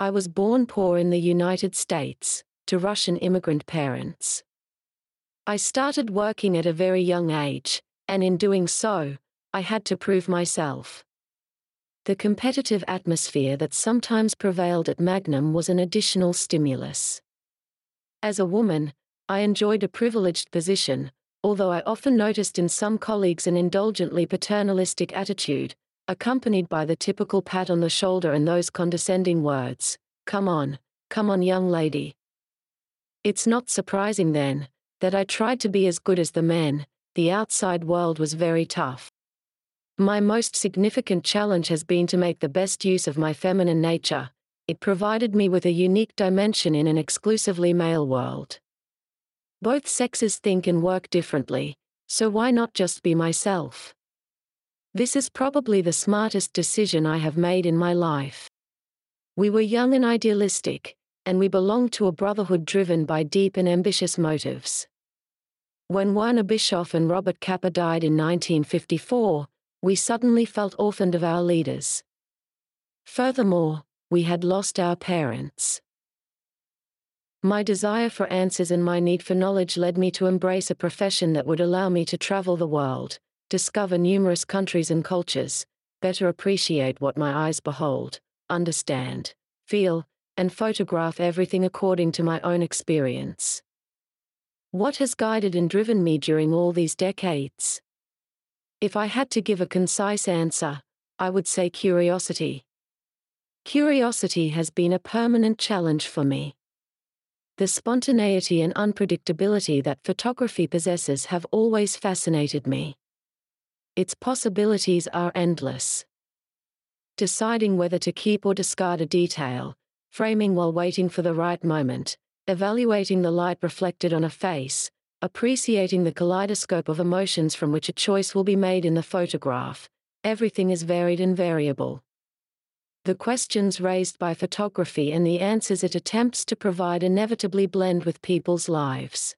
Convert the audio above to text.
I was born poor in the United States, to Russian immigrant parents. I started working at a very young age, and in doing so, I had to prove myself. The competitive atmosphere that sometimes prevailed at Magnum was an additional stimulus. As a woman, I enjoyed a privileged position, although I often noticed in some colleagues an indulgently paternalistic attitude, accompanied by the typical pat on the shoulder and those condescending words, Come on, come on, young lady. It's not surprising then, that I tried to be as good as the men, the outside world was very tough. My most significant challenge has been to make the best use of my feminine nature, it provided me with a unique dimension in an exclusively male world. Both sexes think and work differently, so why not just be myself? This is probably the smartest decision I have made in my life. We were young and idealistic, and we belonged to a brotherhood driven by deep and ambitious motives. When Werner Bischof and Robert Capa died in 1954, we suddenly felt orphaned of our leaders. Furthermore, we had lost our parents. My desire for answers and my need for knowledge led me to embrace a profession that would allow me to travel the world, discover numerous countries and cultures, better appreciate what my eyes behold, understand, feel, and photograph everything according to my own experience. What has guided and driven me during all these decades? If I had to give a concise answer, I would say curiosity. Curiosity has been a permanent challenge for me. The spontaneity and unpredictability that photography possesses have always fascinated me its possibilities are endless. Deciding whether to keep or discard a detail, framing while waiting for the right moment, evaluating the light reflected on a face, appreciating the kaleidoscope of emotions from which a choice will be made in the photograph, everything is varied and variable. The questions raised by photography and the answers it attempts to provide inevitably blend with people's lives.